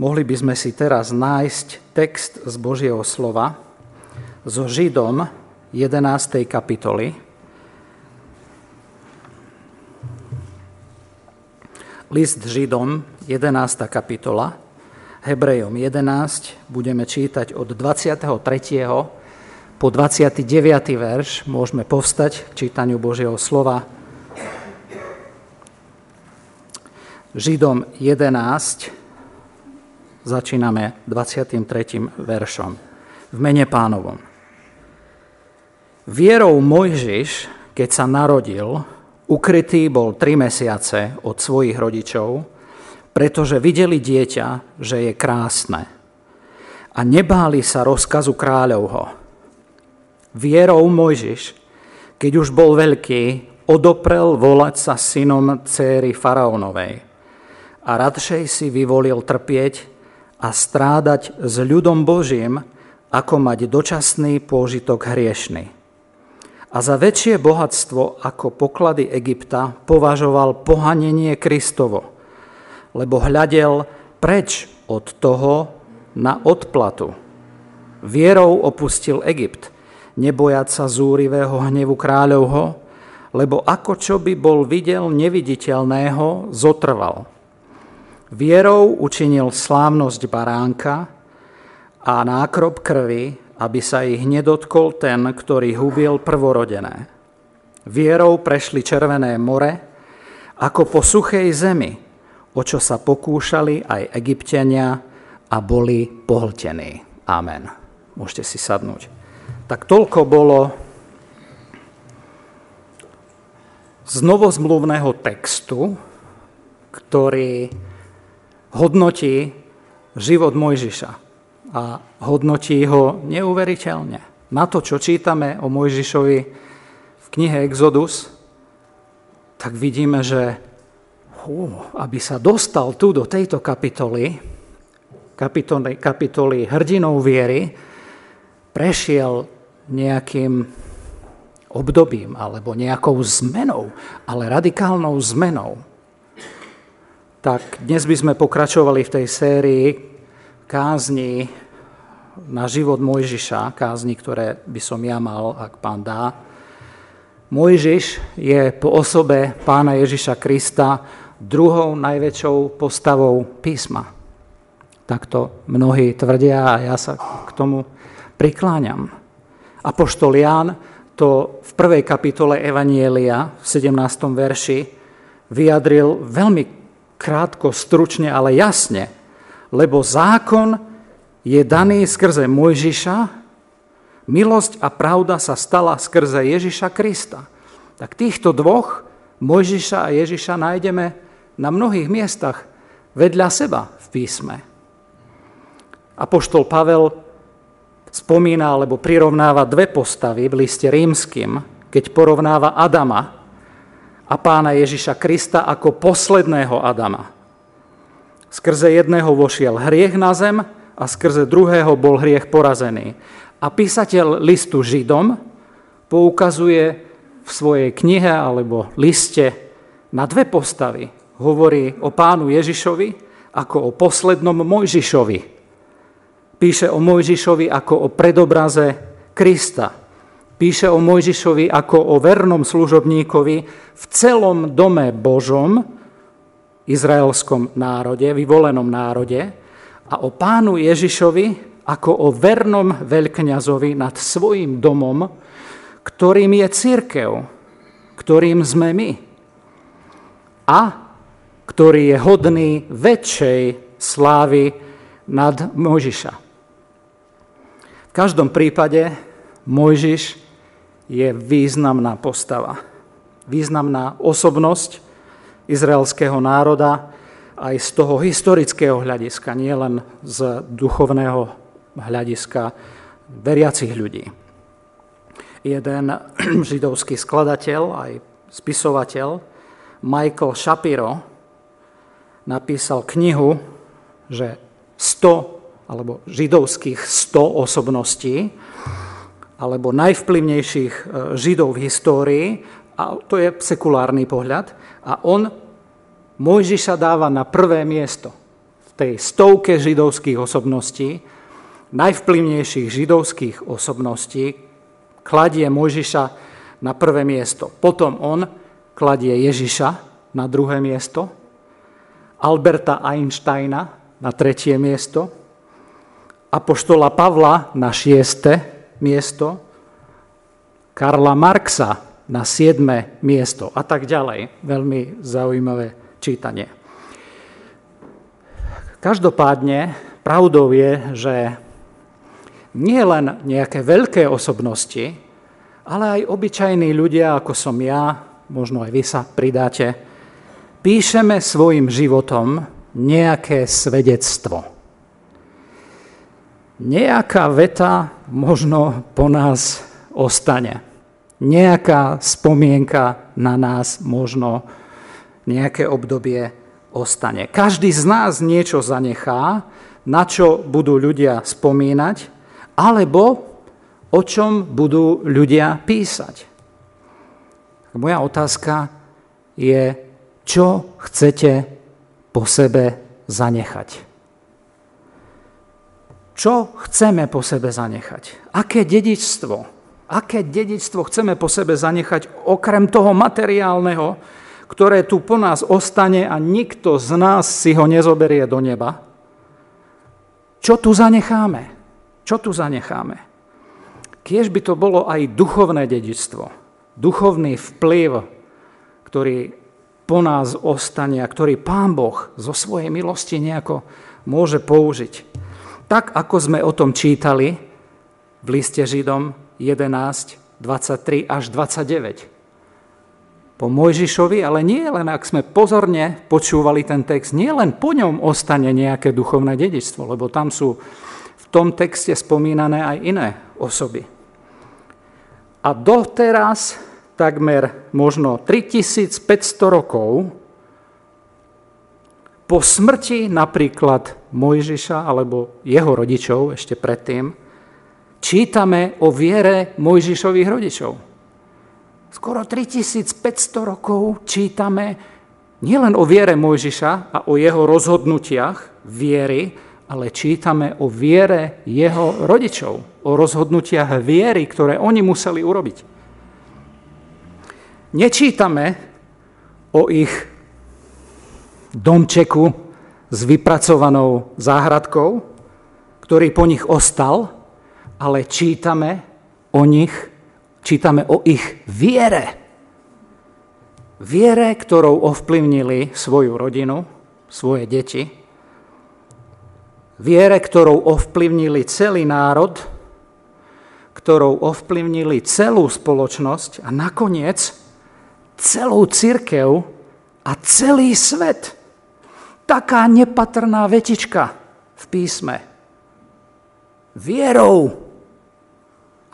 mohli by sme si teraz nájsť text z Božieho slova so Židom 11. kapitoly. List Židom, 11. kapitola, Hebrejom 11, budeme čítať od 23. po 29. verš. Môžeme povstať k čítaniu Božieho slova. Židom 11, začíname 23. veršom. V mene pánovom. Vierou Mojžiš, keď sa narodil, Ukrytý bol tri mesiace od svojich rodičov, pretože videli dieťa, že je krásne. A nebáli sa rozkazu kráľovho. Vierou Mojžiš, keď už bol veľký, odoprel volať sa synom céry faraónovej. A radšej si vyvolil trpieť a strádať s ľudom Božím, ako mať dočasný pôžitok hriešný a za väčšie bohatstvo ako poklady Egypta považoval pohanenie Kristovo, lebo hľadel preč od toho na odplatu. Vierou opustil Egypt, nebojať sa zúrivého hnevu kráľovho, lebo ako čo by bol videl neviditeľného, zotrval. Vierou učinil slávnosť baránka a nákrop krvi aby sa ich nedotkol ten, ktorý hubil prvorodené. Vierou prešli Červené more, ako po suchej zemi, o čo sa pokúšali aj egyptiania a boli pohltení. Amen. Môžete si sadnúť. Tak toľko bolo z novozmluvného textu, ktorý hodnotí život Mojžiša a hodnotí ho neuveriteľne. Na to, čo čítame o Mojžišovi v knihe Exodus, tak vidíme, že hú, aby sa dostal tu do tejto kapitoly, kapitoly, kapitoly hrdinou viery, prešiel nejakým obdobím alebo nejakou zmenou, ale radikálnou zmenou. Tak dnes by sme pokračovali v tej sérii kázni na život Mojžiša, kázni, ktoré by som ja mal, ak pán dá. Mojžiš je po osobe pána Ježiša Krista druhou najväčšou postavou písma. Takto mnohí tvrdia a ja sa k tomu prikláňam. Apoštol Ján to v prvej kapitole Evanielia v 17. verši vyjadril veľmi krátko, stručne, ale jasne lebo zákon je daný skrze Mojžiša, milosť a pravda sa stala skrze Ježiša Krista. Tak týchto dvoch, Mojžiša a Ježiša, nájdeme na mnohých miestach vedľa seba v písme. Apoštol Pavel spomína alebo prirovnáva dve postavy v liste rímským, keď porovnáva Adama a pána Ježiša Krista ako posledného Adama. Skrze jedného vošiel hriech na zem a skrze druhého bol hriech porazený. A písateľ listu Židom poukazuje v svojej knihe alebo liste na dve postavy. Hovorí o pánu Ježišovi ako o poslednom Mojžišovi. Píše o Mojžišovi ako o predobraze Krista. Píše o Mojžišovi ako o vernom služobníkovi v celom dome Božom, izraelskom národe, vyvolenom národe a o pánu Ježišovi ako o vernom veľkňazovi nad svojim domom, ktorým je církev, ktorým sme my a ktorý je hodný väčšej slávy nad Mojžiša. V každom prípade Mojžiš je významná postava, významná osobnosť, izraelského národa aj z toho historického hľadiska, nie len z duchovného hľadiska veriacich ľudí. Jeden židovský skladateľ, aj spisovateľ, Michael Shapiro, napísal knihu, že 100 alebo židovských 100 osobností, alebo najvplyvnejších e, židov v histórii, a to je sekulárny pohľad, a on Mojžiša dáva na prvé miesto v tej stovke židovských osobností, najvplyvnejších židovských osobností, kladie Mojžiša na prvé miesto. Potom on kladie Ježiša na druhé miesto, Alberta Einsteina na tretie miesto, Apoštola Pavla na šieste miesto, Karla Marxa na siedme miesto a tak ďalej. Veľmi zaujímavé čítanie. Každopádne pravdou je, že nie len nejaké veľké osobnosti, ale aj obyčajní ľudia, ako som ja, možno aj vy sa pridáte, píšeme svojim životom nejaké svedectvo. Nejaká veta možno po nás ostane. Nejaká spomienka na nás možno nejaké obdobie ostane. Každý z nás niečo zanechá, na čo budú ľudia spomínať alebo o čom budú ľudia písať. Moja otázka je, čo chcete po sebe zanechať. Čo chceme po sebe zanechať? Aké dedičstvo? Aké dedičstvo chceme po sebe zanechať okrem toho materiálneho, ktoré tu po nás ostane a nikto z nás si ho nezoberie do neba? Čo tu zanecháme? Čo tu zanecháme? Kiež by to bolo aj duchovné dedičstvo, duchovný vplyv, ktorý po nás ostane a ktorý Pán Boh zo svojej milosti nejako môže použiť. Tak, ako sme o tom čítali v liste Židom 11, 23 až 29 po Mojžišovi, ale nie len ak sme pozorne počúvali ten text, nie len po ňom ostane nejaké duchovné dedičstvo, lebo tam sú tom texte spomínané aj iné osoby. A doteraz takmer možno 3500 rokov po smrti napríklad Mojžiša alebo jeho rodičov ešte predtým, čítame o viere Mojžišových rodičov. Skoro 3500 rokov čítame nielen o viere Mojžiša a o jeho rozhodnutiach viery, ale čítame o viere jeho rodičov, o rozhodnutiach viery, ktoré oni museli urobiť. Nečítame o ich domčeku s vypracovanou záhradkou, ktorý po nich ostal, ale čítame o nich, čítame o ich viere. Viere, ktorou ovplyvnili svoju rodinu, svoje deti, Viere, ktorou ovplyvnili celý národ, ktorou ovplyvnili celú spoločnosť a nakoniec celú církev a celý svet. Taká nepatrná vetička v písme. Vierou.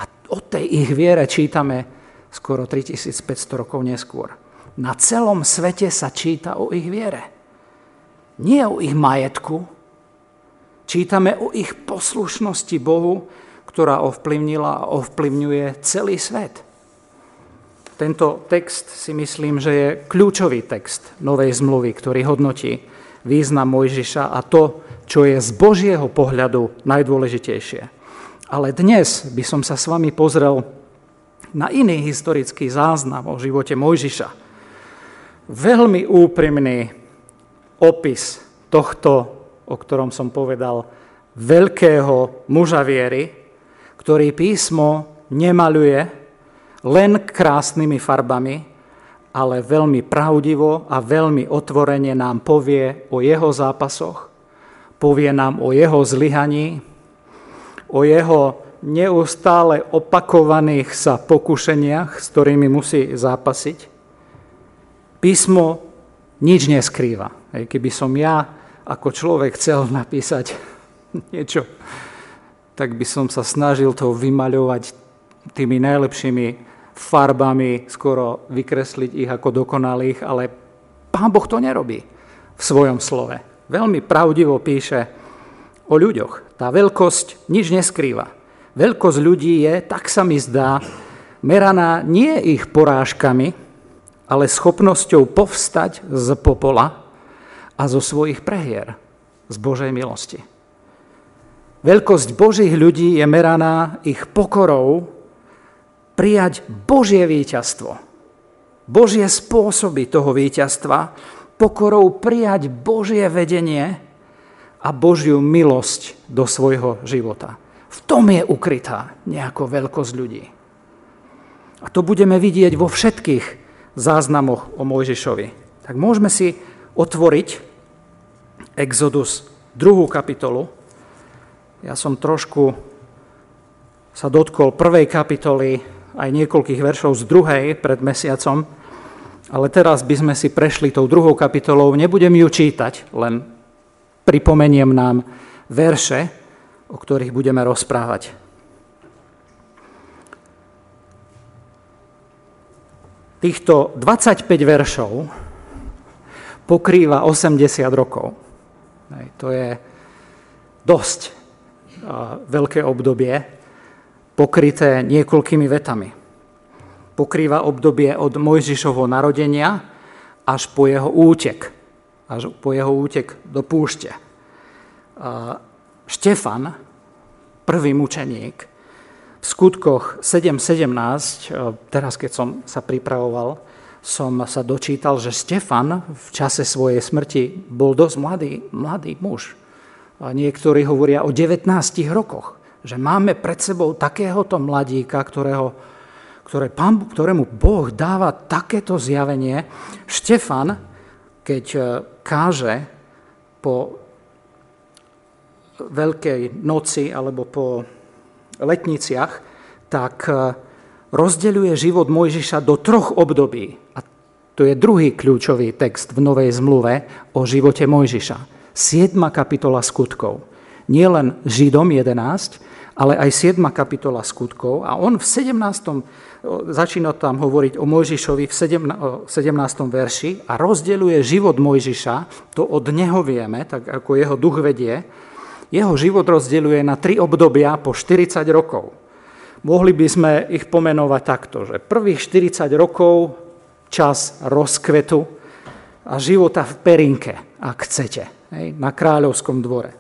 A o tej ich viere čítame skoro 3500 rokov neskôr. Na celom svete sa číta o ich viere. Nie o ich majetku, Čítame o ich poslušnosti Bohu, ktorá ovplyvnila a ovplyvňuje celý svet. Tento text si myslím, že je kľúčový text Novej zmluvy, ktorý hodnotí význam Mojžiša a to, čo je z Božieho pohľadu najdôležitejšie. Ale dnes by som sa s vami pozrel na iný historický záznam o živote Mojžiša. Veľmi úprimný opis tohto o ktorom som povedal, veľkého muža viery, ktorý písmo nemaluje len krásnymi farbami, ale veľmi pravdivo a veľmi otvorene nám povie o jeho zápasoch, povie nám o jeho zlyhaní, o jeho neustále opakovaných sa pokušeniach, s ktorými musí zápasiť. Písmo nič neskrýva. Keby som ja ako človek chcel napísať niečo, tak by som sa snažil to vymaľovať tými najlepšími farbami, skoro vykresliť ich ako dokonalých, ale Pán Boh to nerobí v svojom slove. Veľmi pravdivo píše o ľuďoch. Tá veľkosť nič neskrýva. Veľkosť ľudí je, tak sa mi zdá, meraná nie ich porážkami, ale schopnosťou povstať z popola a zo svojich prehier. z Božej milosti. Veľkosť Božích ľudí je meraná ich pokorou prijať Božie víťazstvo. Božie spôsoby toho víťazstva, pokorou prijať Božie vedenie a Božiu milosť do svojho života. V tom je ukrytá nejaká veľkosť ľudí. A to budeme vidieť vo všetkých záznamoch o Mojžišovi. Tak môžeme si otvoriť Exodus 2. kapitolu. Ja som trošku sa dotkol prvej kapitoly aj niekoľkých veršov z druhej pred mesiacom, ale teraz by sme si prešli tou druhou kapitolou. Nebudem ju čítať, len pripomeniem nám verše, o ktorých budeme rozprávať. Týchto 25 veršov pokrýva 80 rokov. To je dosť veľké obdobie, pokryté niekoľkými vetami. Pokrýva obdobie od Mojžišovho narodenia až po jeho útek. Až po jeho útek do púšte. Štefan, prvý mučeník, v skutkoch 7.17, teraz keď som sa pripravoval, som sa dočítal, že Štefan v čase svojej smrti bol dosť mladý, mladý muž. Niektorí hovoria o 19 rokoch že máme pred sebou takéhoto mladíka, ktorého, ktoré pán, ktorému Boh dáva takéto zjavenie. Štefan, keď e, káže po Veľkej noci alebo po letniciach, tak e, rozdeľuje život Mojžiša do troch období. A to je druhý kľúčový text v Novej zmluve o živote Mojžiša. 7. kapitola skutkov. Nie len Židom 11, ale aj 7. kapitola skutkov. A on v 17. začína tam hovoriť o Mojžišovi v 17. verši a rozdeľuje život Mojžiša, to od neho vieme, tak ako jeho duch vedie, jeho život rozdeľuje na tri obdobia po 40 rokov. Mohli by sme ich pomenovať takto, že prvých 40 rokov čas rozkvetu a života v Perinke, ak chcete, na kráľovskom dvore.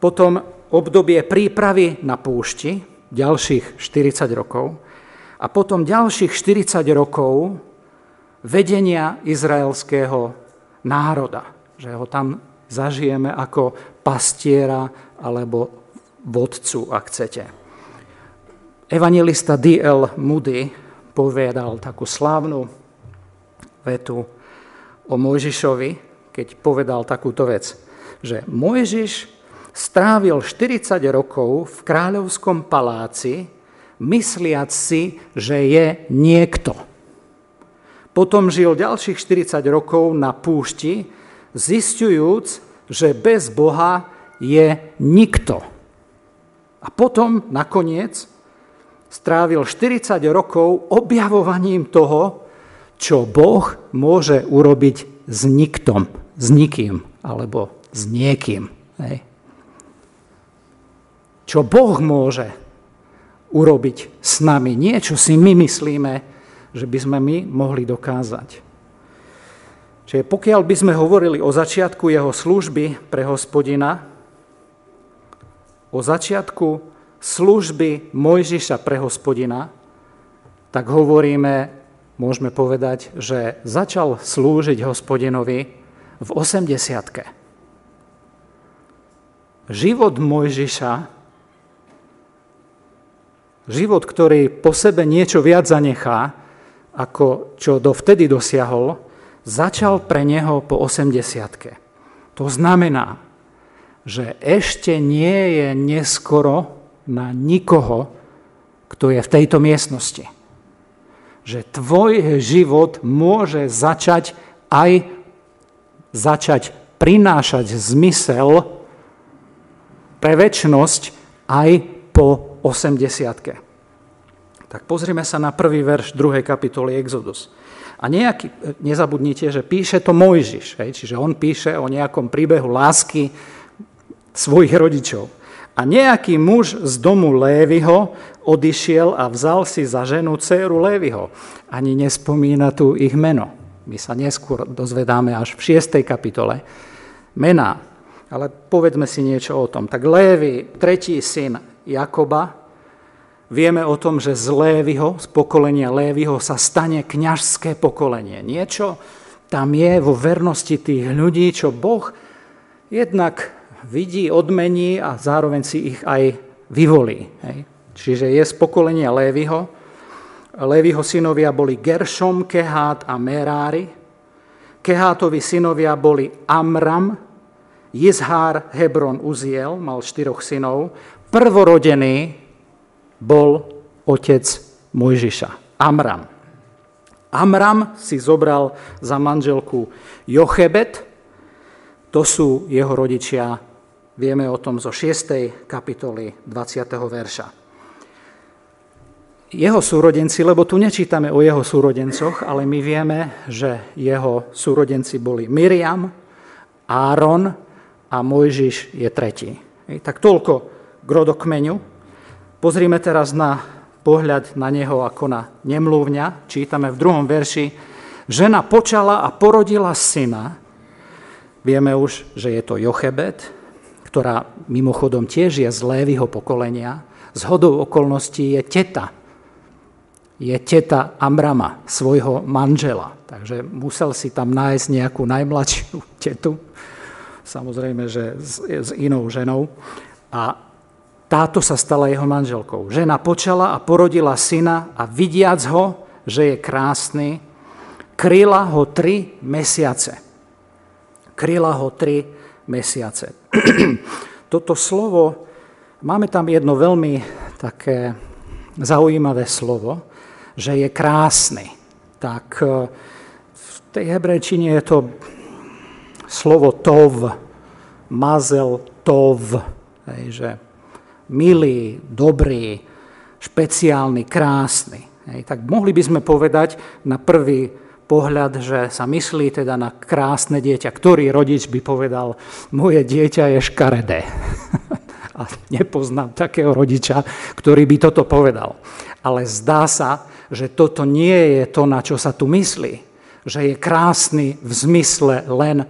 Potom obdobie prípravy na púšti, ďalších 40 rokov, a potom ďalších 40 rokov vedenia izraelského národa, že ho tam zažijeme ako pastiera alebo vodcu, ak chcete. Evangelista D.L. Moody povedal takú slávnu vetu o Mojžišovi, keď povedal takúto vec, že Mojžiš strávil 40 rokov v kráľovskom paláci, mysliac si, že je niekto. Potom žil ďalších 40 rokov na púšti, zistujúc, že bez Boha je nikto. A potom nakoniec strávil 40 rokov objavovaním toho, čo Boh môže urobiť s niktom, s nikým alebo s niekým. Hej čo Boh môže urobiť s nami. Nie, čo si my myslíme, že by sme my mohli dokázať. Čiže pokiaľ by sme hovorili o začiatku jeho služby pre hospodina, o začiatku služby Mojžiša pre hospodina, tak hovoríme, môžeme povedať, že začal slúžiť hospodinovi v 80. Život Mojžiša Život, ktorý po sebe niečo viac zanechá, ako čo dovtedy dosiahol, začal pre neho po 80. To znamená, že ešte nie je neskoro na nikoho, kto je v tejto miestnosti. Že tvoj život môže začať aj začať prinášať zmysel pre väčnosť aj po 80. Tak pozrime sa na prvý verš 2. kapitoly Exodus. A nejaký, nezabudnite, že píše to Mojžiš, hej, čiže on píše o nejakom príbehu lásky svojich rodičov. A nejaký muž z domu Lévyho odišiel a vzal si za ženu dceru Lévyho. Ani nespomína tu ich meno. My sa neskôr dozvedáme až v 6. kapitole. Mená. Ale povedzme si niečo o tom. Tak Lévy, tretí syn Jakoba, vieme o tom, že z Lévyho, z pokolenia Lévyho sa stane kňažské pokolenie. Niečo tam je vo vernosti tých ľudí, čo Boh jednak vidí, odmení a zároveň si ich aj vyvolí. Hej. Čiže je z pokolenia Lévyho. Lévyho synovia boli Geršom, Kehát a Merári. Kehátovi synovia boli Amram, Jizhár, Hebron, Uziel, mal štyroch synov. Prvorodený bol otec Mojžiša, Amram. Amram si zobral za manželku Jochebet, to sú jeho rodičia, vieme o tom zo 6. kapitoly 20. verša. Jeho súrodenci, lebo tu nečítame o jeho súrodencoch, ale my vieme, že jeho súrodenci boli Miriam, Áron a Mojžiš je tretí. Tak toľko k rodokmeňu. Pozrime teraz na pohľad na neho ako na nemluvňa. Čítame v druhom verši, žena počala a porodila syna. Vieme už, že je to Jochebet, ktorá mimochodom tiež je z Lévyho pokolenia. Z hodou okolností je teta. Je teta Amrama, svojho manžela. Takže musel si tam nájsť nejakú najmladšiu tetu, samozrejme, že s, s inou ženou. A táto sa stala jeho manželkou. Žena počala a porodila syna a vidiac ho, že je krásny, kryla ho tri mesiace. Kryla ho tri mesiace. Toto slovo, máme tam jedno veľmi také zaujímavé slovo, že je krásny. Tak e, v tej hebrejčine je to slovo tov, mazel tov, hej, že milý, dobrý, špeciálny, krásny. Hej, tak mohli by sme povedať na prvý pohľad, že sa myslí teda na krásne dieťa. Ktorý rodič by povedal, moje dieťa je škaredé. A nepoznám takého rodiča, ktorý by toto povedal. Ale zdá sa, že toto nie je to, na čo sa tu myslí. Že je krásny v zmysle len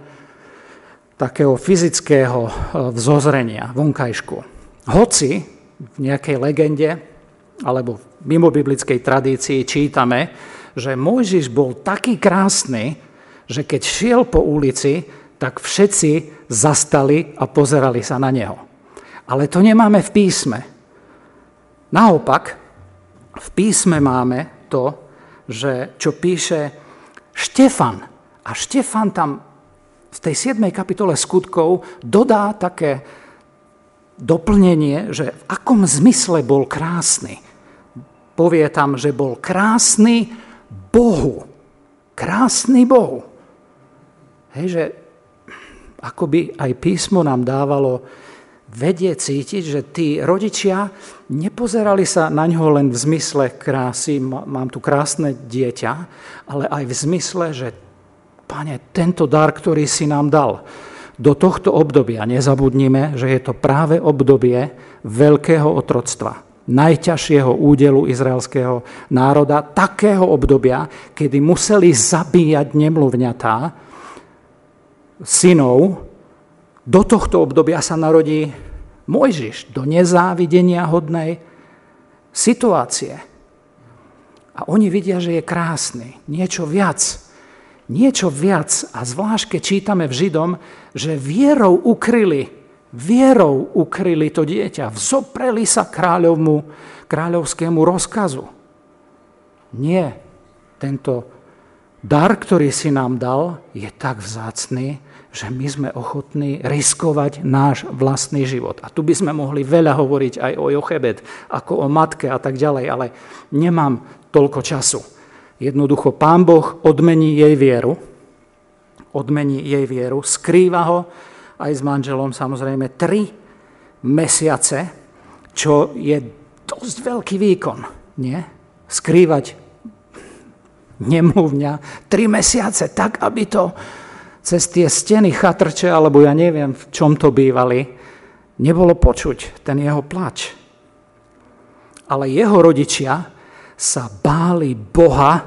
takého fyzického eh, vzozrenia, vonkajšku. Hoci v nejakej legende alebo v mimobiblickej tradícii čítame, že Mojžiš bol taký krásny, že keď šiel po ulici, tak všetci zastali a pozerali sa na neho. Ale to nemáme v písme. Naopak, v písme máme to, že čo píše Štefan. A Štefan tam v tej 7. kapitole skutkov dodá také doplnenie, že v akom zmysle bol krásny. Povie tam, že bol krásny Bohu. Krásny Bohu. Hej, že akoby aj písmo nám dávalo vedie cítiť, že tí rodičia nepozerali sa na ňo len v zmysle krásy, mám tu krásne dieťa, ale aj v zmysle, že pane, tento dar, ktorý si nám dal, do tohto obdobia nezabudnime, že je to práve obdobie veľkého otroctva, najťažšieho údelu izraelského národa, takého obdobia, kedy museli zabíjať nemluvňatá, synov, do tohto obdobia sa narodí Mojžiš do nezávidenia hodnej situácie. A oni vidia, že je krásny, niečo viac niečo viac. A zvlášť, keď čítame v Židom, že vierou ukryli, vierou ukryli to dieťa, vzopreli sa kráľovmu, kráľovskému rozkazu. Nie, tento dar, ktorý si nám dal, je tak vzácný, že my sme ochotní riskovať náš vlastný život. A tu by sme mohli veľa hovoriť aj o Jochebet, ako o matke a tak ďalej, ale nemám toľko času. Jednoducho pán Boh odmení jej vieru, odmení jej vieru, skrýva ho aj s manželom samozrejme tri mesiace, čo je dosť veľký výkon, nie? Skrývať nemluvňa tri mesiace tak, aby to cez tie steny chatrče, alebo ja neviem, v čom to bývali, nebolo počuť ten jeho plač. Ale jeho rodičia sa báli Boha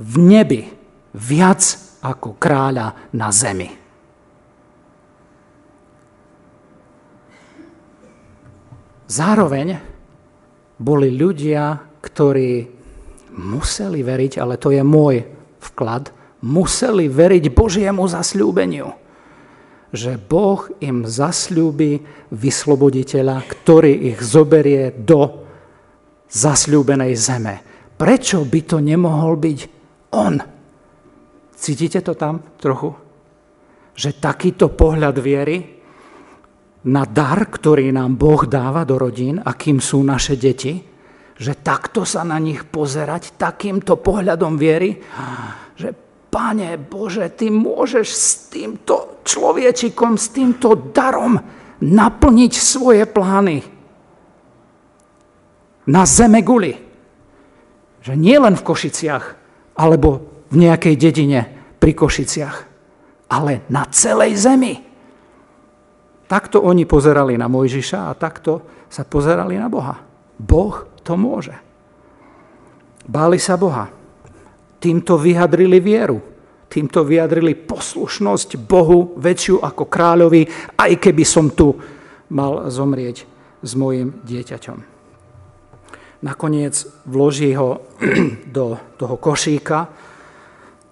v nebi viac ako kráľa na zemi. Zároveň boli ľudia, ktorí museli veriť, ale to je môj vklad, museli veriť Božiemu zasľúbeniu že Boh im zasľúbi vysloboditeľa, ktorý ich zoberie do zasľúbenej zeme. Prečo by to nemohol byť on? Cítite to tam trochu? Že takýto pohľad viery na dar, ktorý nám Boh dáva do rodín, akým sú naše deti, že takto sa na nich pozerať, takýmto pohľadom viery, že Pane Bože, Ty môžeš s týmto človečikom, s týmto darom naplniť svoje plány na zeme guli. Že nie len v Košiciach, alebo v nejakej dedine pri Košiciach, ale na celej zemi. Takto oni pozerali na Mojžiša a takto sa pozerali na Boha. Boh to môže. Báli sa Boha. Týmto vyjadrili vieru. Týmto vyjadrili poslušnosť Bohu väčšiu ako kráľovi, aj keby som tu mal zomrieť s mojim dieťaťom. Nakoniec vloží ho do toho košíka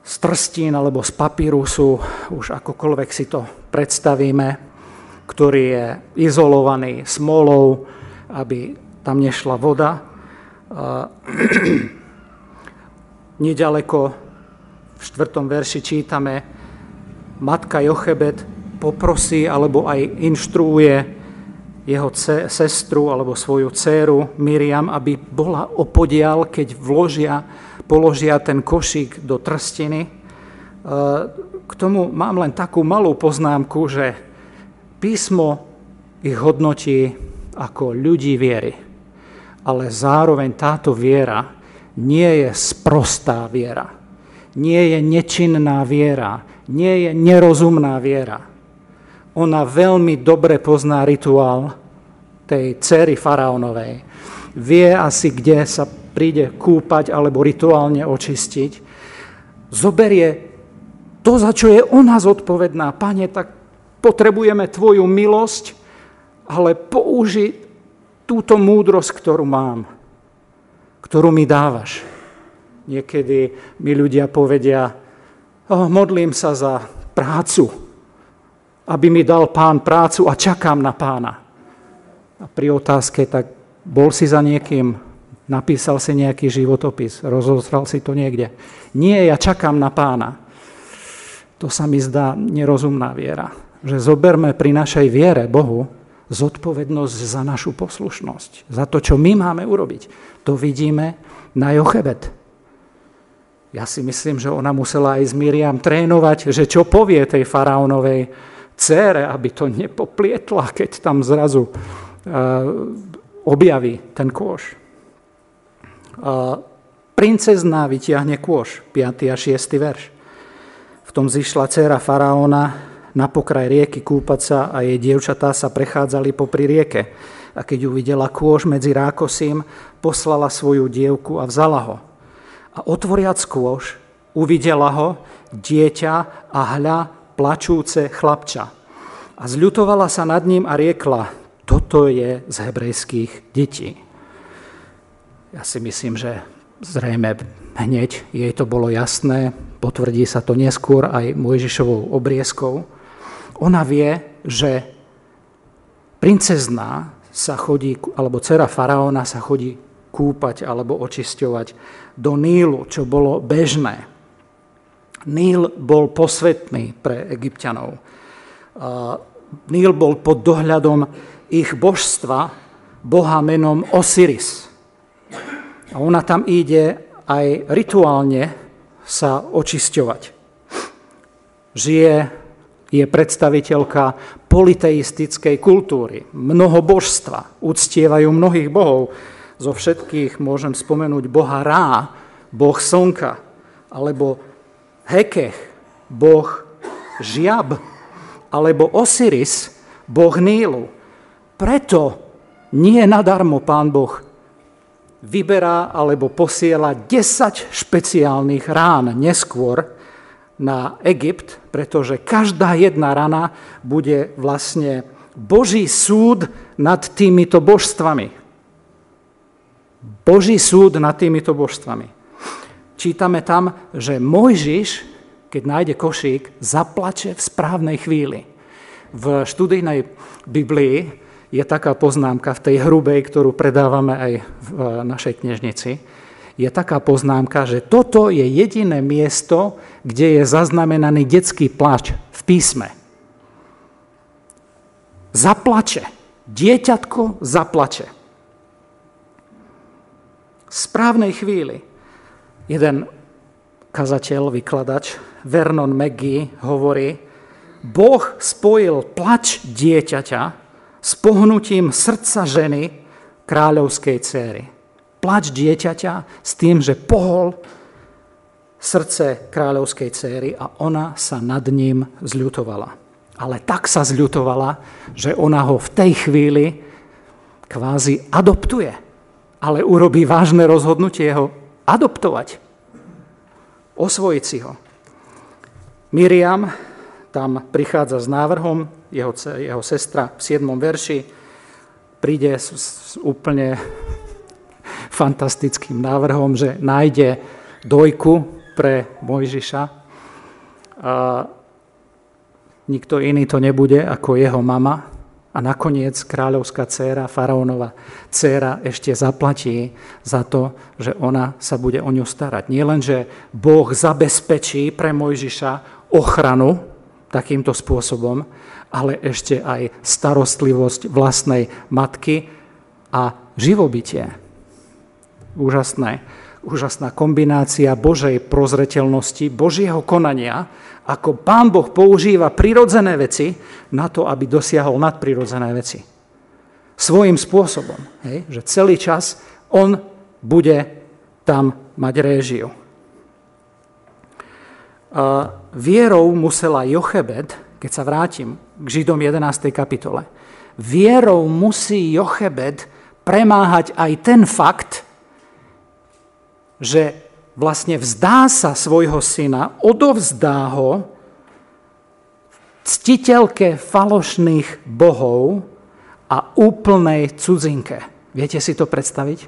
z trstín alebo z papírusu, už akokoľvek si to predstavíme, ktorý je izolovaný smolou, aby tam nešla voda. Nedaleko v štvrtom verši čítame, matka Jochebet poprosí alebo aj inštruuje jeho sestru alebo svoju dceru Miriam, aby bola opodial, keď vložia, položia ten košík do trstiny. K tomu mám len takú malú poznámku, že Písmo ich hodnotí ako ľudí viery, ale zároveň táto viera nie je sprostá viera, nie je nečinná viera, nie je nerozumná viera. Ona veľmi dobre pozná rituál tej cery faraónovej. Vie asi, kde sa príde kúpať alebo rituálne očistiť. Zoberie to, za čo je ona zodpovedná. Pane, tak potrebujeme tvoju milosť, ale použi túto múdrosť, ktorú mám, ktorú mi dávaš. Niekedy mi ľudia povedia, oh, modlím sa za prácu, aby mi dal pán prácu a čakám na pána. A pri otázke, tak bol si za niekým, napísal si nejaký životopis, rozostral si to niekde. Nie, ja čakám na pána. To sa mi zdá nerozumná viera že zoberme pri našej viere Bohu zodpovednosť za našu poslušnosť, za to, čo my máme urobiť. To vidíme na Jochebet. Ja si myslím, že ona musela aj s Miriam trénovať, že čo povie tej faraónovej cére, aby to nepoplietla, keď tam zrazu uh, objaví ten kôš. Uh, princezná vytiahne kôš, 5. a 6. verš. V tom zišla dcera faraóna, na pokraj rieky kúpať sa a jej dievčatá sa prechádzali popri rieke. A keď uvidela kôž medzi rákosím, poslala svoju dievku a vzala ho. A otvoriac kôž, uvidela ho, dieťa a hľa plačúce chlapča. A zľutovala sa nad ním a riekla, toto je z hebrejských detí. Ja si myslím, že zrejme hneď jej to bolo jasné, potvrdí sa to neskôr aj Mojžišovou obrieskou, ona vie, že princezná sa chodí, alebo dcera faraóna sa chodí kúpať alebo očisťovať do Nílu, čo bolo bežné. Níl bol posvetný pre egyptianov. Níl bol pod dohľadom ich božstva, boha menom Osiris. A ona tam ide aj rituálne sa očisťovať. Žije je predstaviteľka politeistickej kultúry. Mnoho božstva, uctievajú mnohých bohov. Zo všetkých môžem spomenúť boha Rá, boh slnka, alebo Hekech, boh Žiab, alebo Osiris, boh Nílu. Preto nie nadarmo pán Boh vyberá alebo posiela 10 špeciálnych rán neskôr, na Egypt, pretože každá jedna rana bude vlastne Boží súd nad týmito božstvami. Boží súd nad týmito božstvami. Čítame tam, že Mojžiš, keď nájde košík, zaplače v správnej chvíli. V študijnej Biblii je taká poznámka v tej hrubej, ktorú predávame aj v našej knižnici, je taká poznámka, že toto je jediné miesto, kde je zaznamenaný detský plač v písme. Zaplače. Dieťatko zaplače. V správnej chvíli jeden kazateľ, vykladač, Vernon McGee hovorí, Boh spojil plač dieťaťa s pohnutím srdca ženy kráľovskej céry plač dieťaťa s tým, že pohol srdce kráľovskej céry a ona sa nad ním zľutovala. Ale tak sa zľutovala, že ona ho v tej chvíli kvázi adoptuje. Ale urobí vážne rozhodnutie ho adoptovať. Osvojiť si ho. Miriam tam prichádza s návrhom, jeho, jeho sestra v 7. verši príde s, s úplne fantastickým návrhom, že nájde dojku pre Mojžiša. A nikto iný to nebude ako jeho mama. A nakoniec kráľovská dcéra, faraónova dcéra ešte zaplatí za to, že ona sa bude o ňu starať. Nie len, že Boh zabezpečí pre Mojžiša ochranu takýmto spôsobom, ale ešte aj starostlivosť vlastnej matky a živobytie úžasné, úžasná kombinácia Božej prozreteľnosti, Božieho konania, ako Pán Boh používa prirodzené veci na to, aby dosiahol nadprirodzené veci. Svojím spôsobom, hej, že celý čas on bude tam mať réžiu. A vierou musela Jochebed, keď sa vrátim k Židom 11. kapitole, vierou musí Jochebed premáhať aj ten fakt, že vlastne vzdá sa svojho syna, odovzdá ho ctiteľke falošných bohov a úplnej cudzinke. Viete si to predstaviť?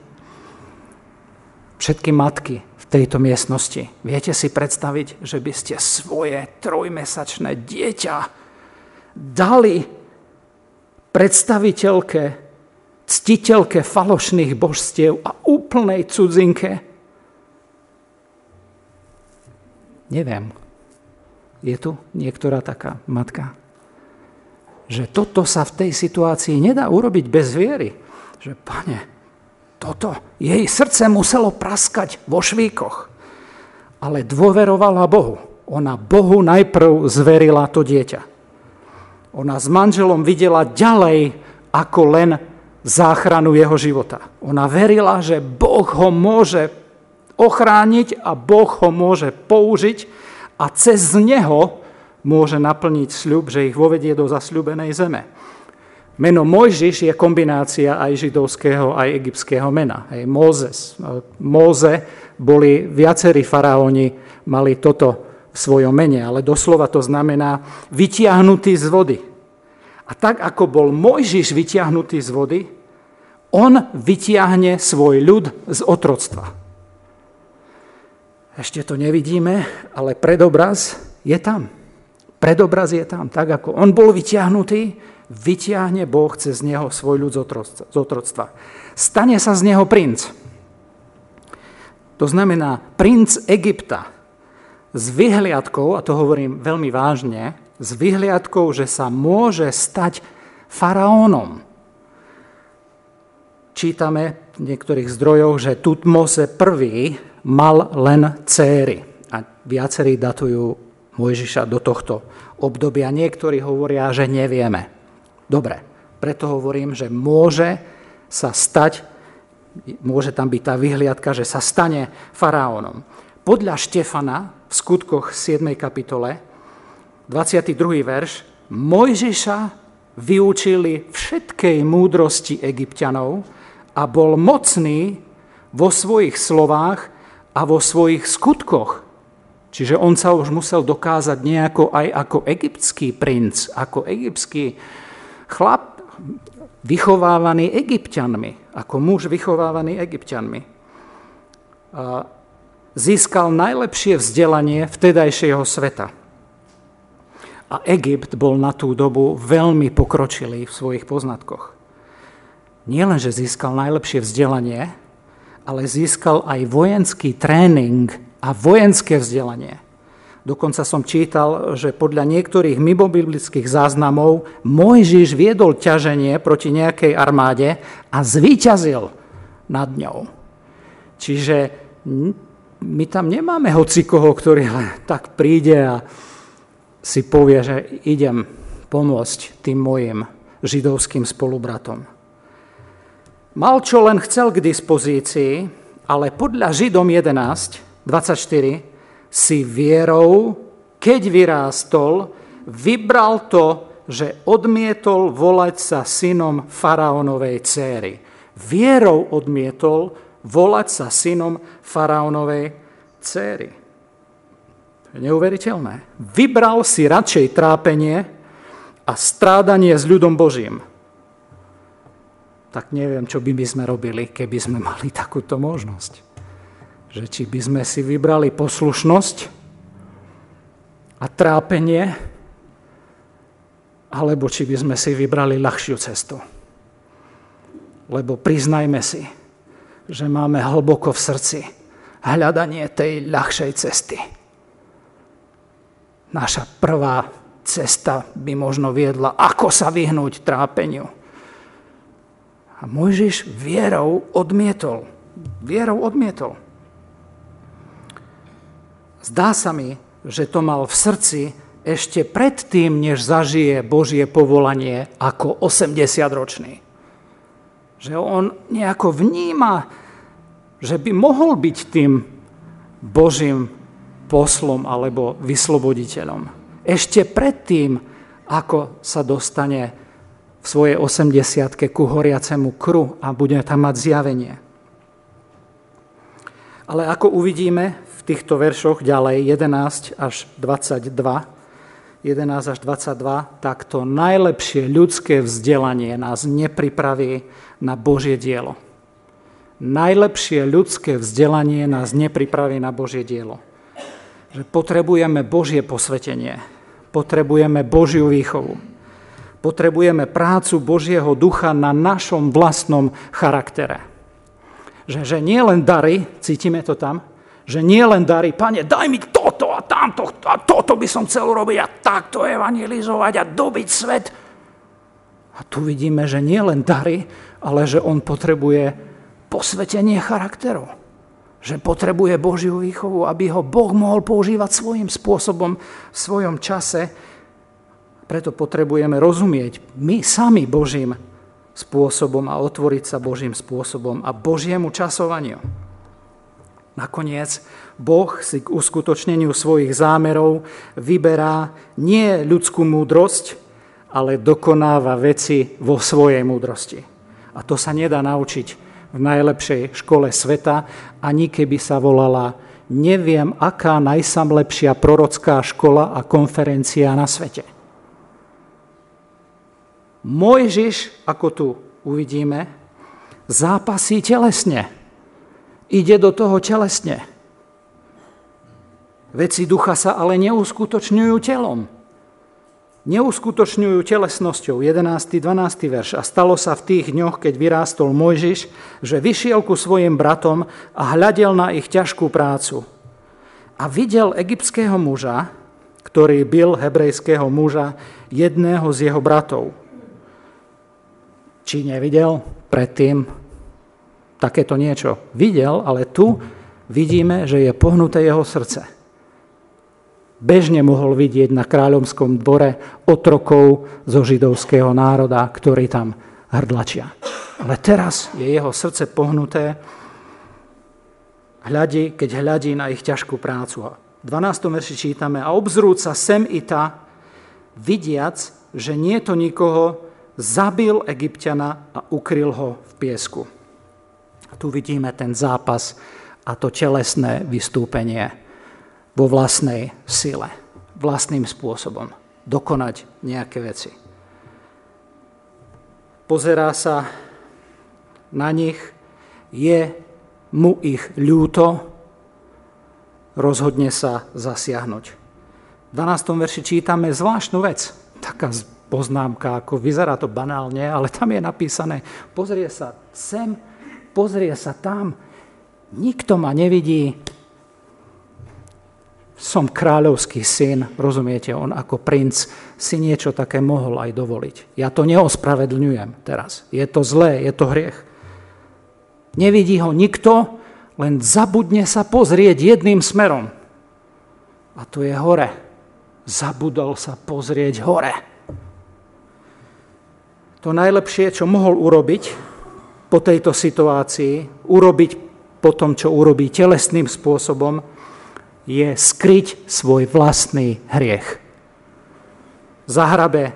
Všetky matky v tejto miestnosti. Viete si predstaviť, že by ste svoje trojmesačné dieťa dali predstaviteľke, ctiteľke falošných božstiev a úplnej cudzinke? Neviem. Je tu niektorá taká matka? Že toto sa v tej situácii nedá urobiť bez viery. Že, pane, toto, jej srdce muselo praskať vo švíkoch. Ale dôverovala Bohu. Ona Bohu najprv zverila to dieťa. Ona s manželom videla ďalej ako len záchranu jeho života. Ona verila, že Boh ho môže ochrániť a Boh ho môže použiť a cez neho môže naplniť sľub, že ich vovedie do zasľubenej zeme. Meno Mojžiš je kombinácia aj židovského, aj egyptského mena. Hej, Mózes. Móze boli viacerí faraóni, mali toto v svojom mene, ale doslova to znamená vytiahnutý z vody. A tak, ako bol Mojžiš vytiahnutý z vody, on vytiahne svoj ľud z otroctva. Ešte to nevidíme, ale predobraz je tam. Predobraz je tam. Tak ako on bol vyťahnutý, vyťahne Boh cez neho svoj ľud z otroctva. Stane sa z neho princ. To znamená princ Egypta s vyhliadkou, a to hovorím veľmi vážne, s vyhliadkou, že sa môže stať faraónom. Čítame v niektorých zdrojoch, že Tutmose I mal len céry. A viacerí datujú Mojžiša do tohto obdobia. Niektorí hovoria, že nevieme. Dobre, preto hovorím, že môže sa stať, môže tam byť tá vyhliadka, že sa stane faraónom. Podľa Štefana v skutkoch 7. kapitole, 22. verš, Mojžiša vyučili všetkej múdrosti egyptianov a bol mocný vo svojich slovách a vo svojich skutkoch. Čiže on sa už musel dokázať nejako aj ako egyptský princ, ako egyptský chlap vychovávaný egyptianmi, ako muž vychovávaný egyptianmi. Získal najlepšie vzdelanie vtedajšieho sveta. A Egypt bol na tú dobu veľmi pokročilý v svojich poznatkoch. Nie len, že získal najlepšie vzdelanie, ale získal aj vojenský tréning a vojenské vzdelanie. Dokonca som čítal, že podľa niektorých mimobiblických záznamov Mojžiš viedol ťaženie proti nejakej armáde a zvíťazil nad ňou. Čiže my tam nemáme hocikoho, ktorý len tak príde a si povie, že idem pomôcť tým mojim židovským spolubratom. Mal čo len chcel k dispozícii, ale podľa Židom 11, 24, si vierou, keď vyrástol, vybral to, že odmietol volať sa synom faraónovej céry. Vierou odmietol volať sa synom faraónovej céry. Neuveriteľné. Vybral si radšej trápenie a strádanie s ľudom Božím. Tak neviem, čo by my sme robili, keby sme mali takúto možnosť že či by sme si vybrali poslušnosť a trápenie, alebo či by sme si vybrali ľahšiu cestu. Lebo priznajme si, že máme hlboko v srdci hľadanie tej ľahšej cesty. Naša prvá cesta by možno viedla, ako sa vyhnúť trápeniu. A Mojžiš vierou odmietol. Vierou odmietol. Zdá sa mi, že to mal v srdci ešte predtým, než zažije Božie povolanie ako 80-ročný. Že on nejako vníma, že by mohol byť tým Božím poslom alebo vysloboditeľom. Ešte predtým, ako sa dostane v svojej 80 ku horiacemu kru a bude tam mať zjavenie. Ale ako uvidíme, týchto veršoch ďalej, 11 až 22, 11 až 22, tak to najlepšie ľudské vzdelanie nás nepripraví na Božie dielo. Najlepšie ľudské vzdelanie nás nepripraví na Božie dielo. Že potrebujeme Božie posvetenie, potrebujeme Božiu výchovu, potrebujeme prácu Božieho ducha na našom vlastnom charaktere. Že, že nie len dary, cítime to tam, že nie len darí, pane, daj mi toto a tamto a toto by som chcel robiť a takto evangelizovať a dobiť svet. A tu vidíme, že nie len dary, ale že on potrebuje posvetenie charakteru. Že potrebuje Božiu výchovu, aby ho Boh mohol používať svojím spôsobom v svojom čase. Preto potrebujeme rozumieť my sami Božím spôsobom a otvoriť sa Božím spôsobom a Božiemu časovaniu. Nakoniec Boh si k uskutočneniu svojich zámerov vyberá nie ľudskú múdrosť, ale dokonáva veci vo svojej múdrosti. A to sa nedá naučiť v najlepšej škole sveta, ani keby sa volala neviem, aká najsamlepšia prorocká škola a konferencia na svete. Mojžiš, ako tu uvidíme, zápasí telesne ide do toho telesne. Veci ducha sa ale neuskutočňujú telom. Neuskutočňujú telesnosťou. 11. 12. verš. A stalo sa v tých dňoch, keď vyrástol Mojžiš, že vyšiel ku svojim bratom a hľadel na ich ťažkú prácu. A videl egyptského muža, ktorý byl hebrejského muža, jedného z jeho bratov. Či nevidel predtým takéto niečo videl, ale tu vidíme, že je pohnuté jeho srdce. Bežne mohol vidieť na kráľovskom dvore otrokov zo židovského národa, ktorí tam hrdlačia. Ale teraz je jeho srdce pohnuté, hľadí, keď hľadí na ich ťažkú prácu. V 12. verši čítame, a obzrúca sem i ta, vidiac, že nie to nikoho, zabil Egyptiana a ukryl ho v piesku. Tu vidíme ten zápas a to telesné vystúpenie vo vlastnej sile, vlastným spôsobom dokonať nejaké veci. pozerá sa na nich, je mu ich ľúto, rozhodne sa zasiahnuť. V 12. verši čítame zvláštnu vec. Taká poznámka, ako vyzerá to banálne, ale tam je napísané, pozrie sa sem, pozrie sa tam, nikto ma nevidí, som kráľovský syn, rozumiete, on ako princ si niečo také mohol aj dovoliť. Ja to neospravedlňujem teraz. Je to zlé, je to hriech. Nevidí ho nikto, len zabudne sa pozrieť jedným smerom. A to je hore. Zabudol sa pozrieť hore. To najlepšie, čo mohol urobiť po tejto situácii, urobiť po tom, čo urobí telesným spôsobom, je skryť svoj vlastný hriech. Zahrabe,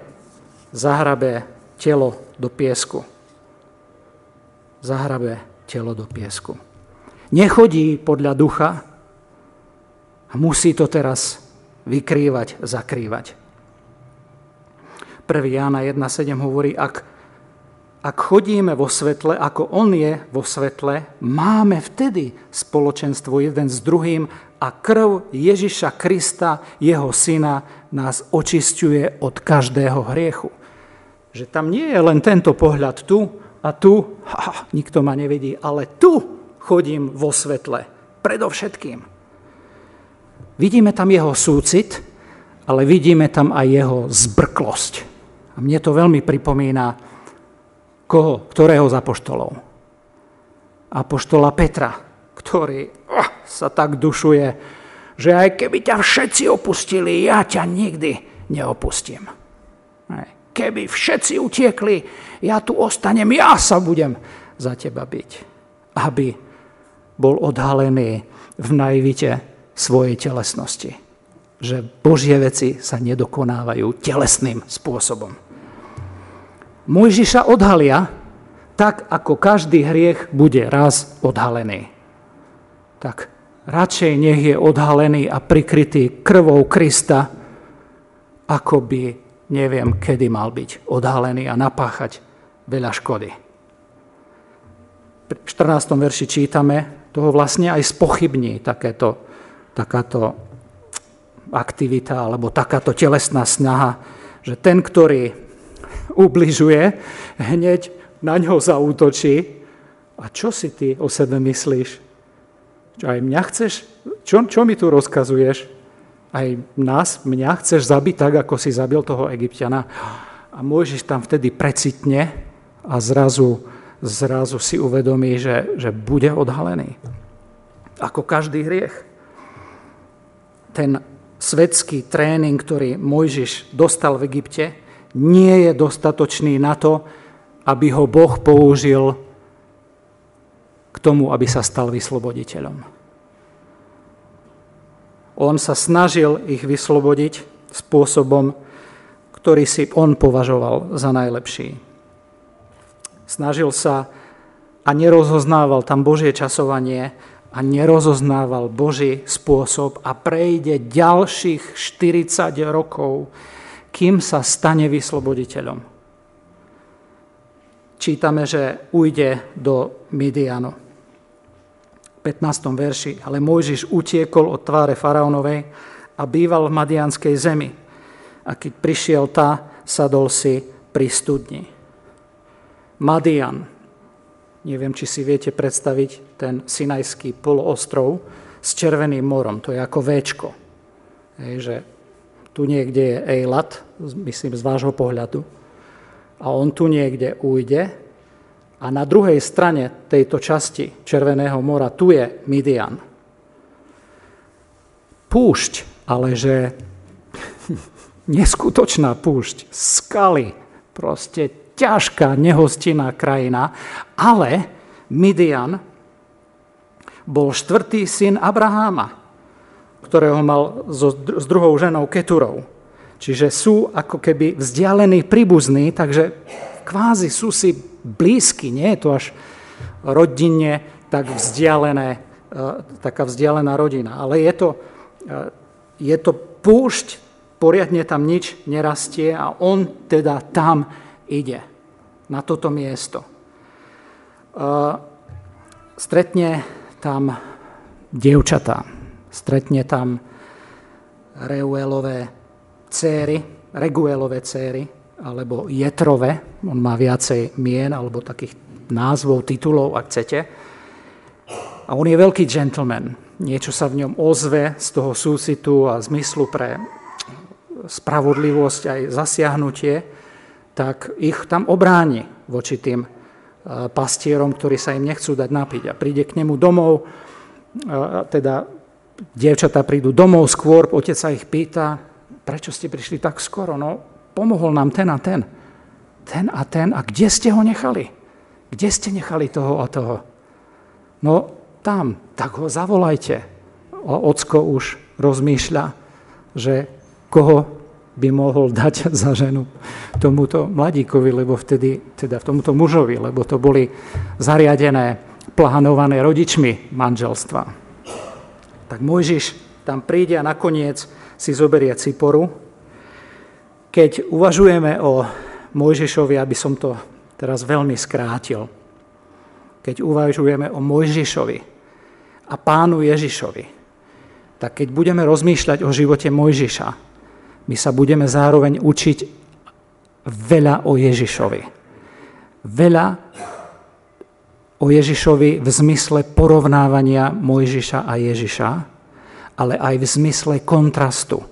zahrabe telo do piesku. Zahrabe telo do piesku. Nechodí podľa ducha a musí to teraz vykrývať, zakrývať. 1. Jána 1.7 hovorí, ak, ak chodíme vo svetle, ako on je vo svetle, máme vtedy spoločenstvo jeden s druhým a krv Ježiša Krista, jeho syna, nás očistuje od každého hriechu. Že tam nie je len tento pohľad tu a tu, ha, nikto ma nevidí, ale tu chodím vo svetle, predovšetkým. Vidíme tam jeho súcit, ale vidíme tam aj jeho zbrklosť. A mne to veľmi pripomína koho, ktorého z apoštolov. Apoštola Petra, ktorý sa tak dušuje, že aj keby ťa všetci opustili, ja ťa nikdy neopustím. Keby všetci utiekli, ja tu ostanem, ja sa budem za teba byť. Aby bol odhalený v najvite svojej telesnosti. Že Božie veci sa nedokonávajú telesným spôsobom. Mojžiša odhalia tak, ako každý hriech bude raz odhalený. Tak radšej nech je odhalený a prikrytý krvou Krista, ako by neviem, kedy mal byť odhalený a napáchať veľa škody. V 14. verši čítame, toho vlastne aj spochybní takéto, takáto aktivita alebo takáto telesná snaha, že ten, ktorý ubližuje, hneď na ňo zaútočí. A čo si ty o sebe myslíš? Čo aj mňa chceš? Čo, čo mi tu rozkazuješ? Aj nás, mňa chceš zabiť tak, ako si zabil toho egyptiana? A môžeš tam vtedy precitne a zrazu, zrazu si uvedomí, že, že bude odhalený. Ako každý hriech. Ten svetský tréning, ktorý Mojžiš dostal v Egypte, nie je dostatočný na to, aby ho Boh použil k tomu, aby sa stal vysloboditeľom. On sa snažil ich vyslobodiť spôsobom, ktorý si on považoval za najlepší. Snažil sa a nerozoznával tam Božie časovanie a nerozoznával Boží spôsob a prejde ďalších 40 rokov, kým sa stane vysloboditeľom. Čítame, že ujde do Midianu. 15. verši. Ale Mojžiš utiekol od tváre faraónovej a býval v Madianskej zemi. A keď prišiel tá, sadol si pri studni. Madian. Neviem, či si viete predstaviť ten Sinajský poloostrov s Červeným morom. To je ako Véčko. Hej, že tu niekde je Eilat, myslím z vášho pohľadu. A on tu niekde ujde a na druhej strane tejto časti Červeného mora tu je Midian. Púšť, ale že neskutočná púšť, skaly, proste ťažká, nehostinná krajina, ale Midian bol štvrtý syn Abraháma, ktorého mal so, s druhou ženou Keturou. Čiže sú ako keby vzdialení príbuzní, takže kvázi sú si blízky, nie je to až rodinne tak vzdialené, e, taká vzdialená rodina, ale je to, e, je to púšť, poriadne tam nič nerastie a on teda tam ide. na toto miesto. Stretne tam dievčatá, stretne tam Reuelové céry, Reguelové céry, alebo Jetrove, on má viacej mien, alebo takých názvov, titulov, ak chcete. A on je veľký gentleman. Niečo sa v ňom ozve z toho súcitu a zmyslu pre spravodlivosť aj zasiahnutie, tak ich tam obráni voči tým e, pastierom, ktorí sa im nechcú dať napiť. A príde k nemu domov, e, teda dievčatá prídu domov skôr, otec sa ich pýta, prečo ste prišli tak skoro? No, pomohol nám ten a ten. Ten a ten. A kde ste ho nechali? Kde ste nechali toho a toho? No, tam. Tak ho zavolajte. A ocko už rozmýšľa, že koho by mohol dať za ženu tomuto mladíkovi, lebo vtedy, teda tomuto mužovi, lebo to boli zariadené, plánované rodičmi manželstva. Tak Mojžiš tam príde a nakoniec si zoberie Ciporu. Keď uvažujeme o Mojžišovi, aby som to teraz veľmi skrátil, keď uvažujeme o Mojžišovi a pánu Ježišovi, tak keď budeme rozmýšľať o živote Mojžiša, my sa budeme zároveň učiť veľa o Ježišovi. Veľa o Ježišovi v zmysle porovnávania Mojžiša a Ježiša, ale aj v zmysle kontrastu,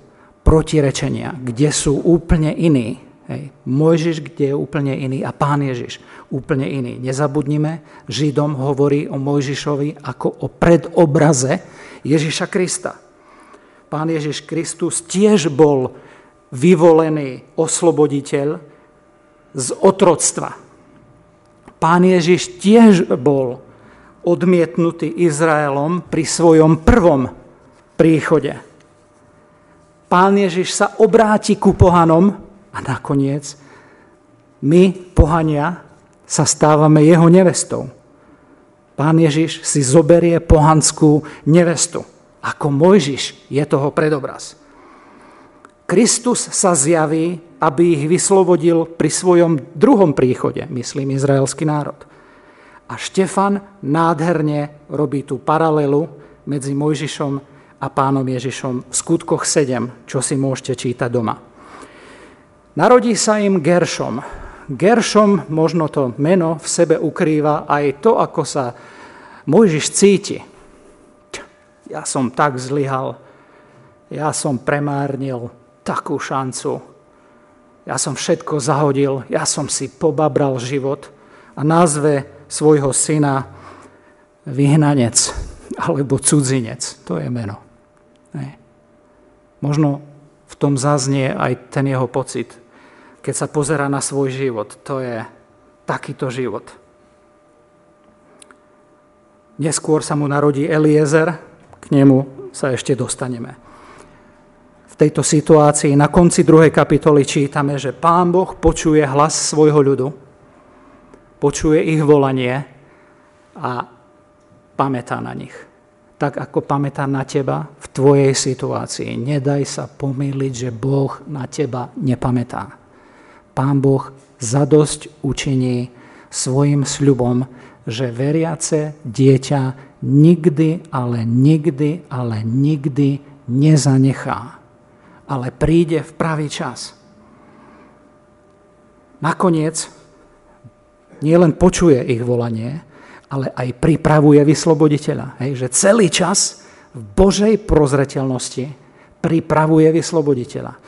protirečenia, kde sú úplne iní. Hej. Mojžiš, kde je úplne iný a pán Ježiš úplne iný. Nezabudnime, Židom hovorí o Mojžišovi ako o predobraze Ježiša Krista. Pán Ježiš Kristus tiež bol vyvolený osloboditeľ z otroctva. Pán Ježiš tiež bol odmietnutý Izraelom pri svojom prvom príchode. Pán Ježiš sa obráti ku pohanom a nakoniec my, pohania, sa stávame jeho nevestou. Pán Ježiš si zoberie pohanskú nevestu. Ako Mojžiš je toho predobraz. Kristus sa zjaví, aby ich vyslobodil pri svojom druhom príchode, myslím izraelský národ. A Štefan nádherne robí tú paralelu medzi Mojžišom a pánom Ježišom v skutkoch 7, čo si môžete čítať doma. Narodí sa im Geršom. Geršom, možno to meno v sebe ukrýva aj to, ako sa Mojžiš cíti. Ja som tak zlyhal, ja som premárnil, takú šancu. Ja som všetko zahodil, ja som si pobabral život a nazve svojho syna vyhnanec alebo cudzinec. To je meno. Ne. Možno v tom zaznie aj ten jeho pocit, keď sa pozera na svoj život. To je takýto život. Neskôr sa mu narodí Eliezer, k nemu sa ešte dostaneme tejto situácii na konci druhej kapitoly čítame, že Pán Boh počuje hlas svojho ľudu, počuje ich volanie a pamätá na nich. Tak ako pamätá na teba v tvojej situácii. Nedaj sa pomýliť, že Boh na teba nepamätá. Pán Boh zadosť učiní svojim sľubom, že veriace dieťa nikdy, ale nikdy, ale nikdy nezanechá ale príde v pravý čas. Nakoniec nielen počuje ich volanie, ale aj pripravuje vysloboditeľa. Hej, že celý čas v Božej prozreteľnosti pripravuje vysloboditeľa.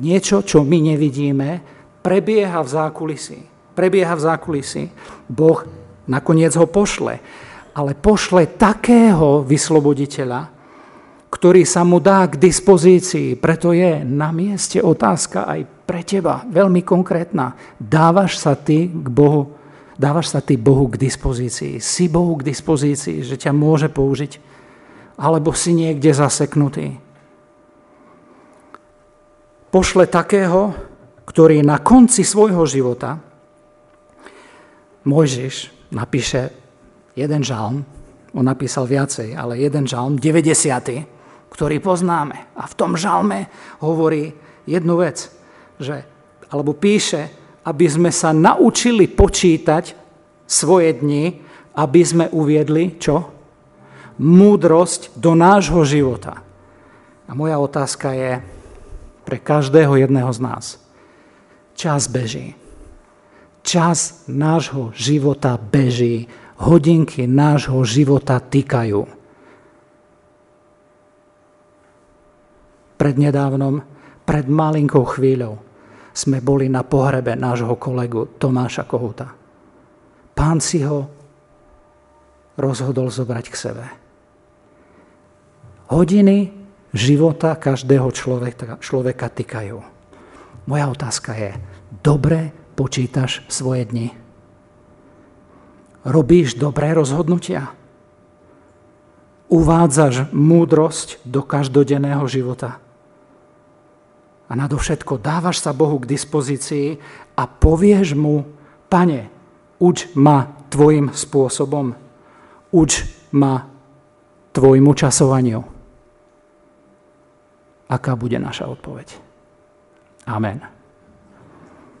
Niečo, čo my nevidíme, prebieha v zákulisí. Prebieha v zákulisí. Boh nakoniec ho pošle. Ale pošle takého vysloboditeľa, ktorý sa mu dá k dispozícii. Preto je na mieste otázka aj pre teba, veľmi konkrétna. Dávaš sa ty k Bohu, dávaš sa ty Bohu k dispozícii. Si Bohu k dispozícii, že ťa môže použiť, alebo si niekde zaseknutý. Pošle takého, ktorý na konci svojho života Mojžiš napíše jeden žalm, on napísal viacej, ale jeden žalm, 90 ktorý poznáme. A v tom žalme hovorí jednu vec, že, alebo píše, aby sme sa naučili počítať svoje dni, aby sme uviedli čo? Múdrosť do nášho života. A moja otázka je pre každého jedného z nás. Čas beží. Čas nášho života beží. Hodinky nášho života týkajú. Prednedávnom, pred malinkou chvíľou, sme boli na pohrebe nášho kolegu Tomáša Kohuta. Pán si ho rozhodol zobrať k sebe. Hodiny života každého človeka, človeka týkajú. Moja otázka je, dobre počítaš svoje dni? Robíš dobré rozhodnutia? Uvádzaš múdrosť do každodenného života? A nadovšetko dávaš sa Bohu k dispozícii a povieš mu, pane, uč ma tvojim spôsobom, uč ma tvojmu časovaniu aká bude naša odpoveď. Amen.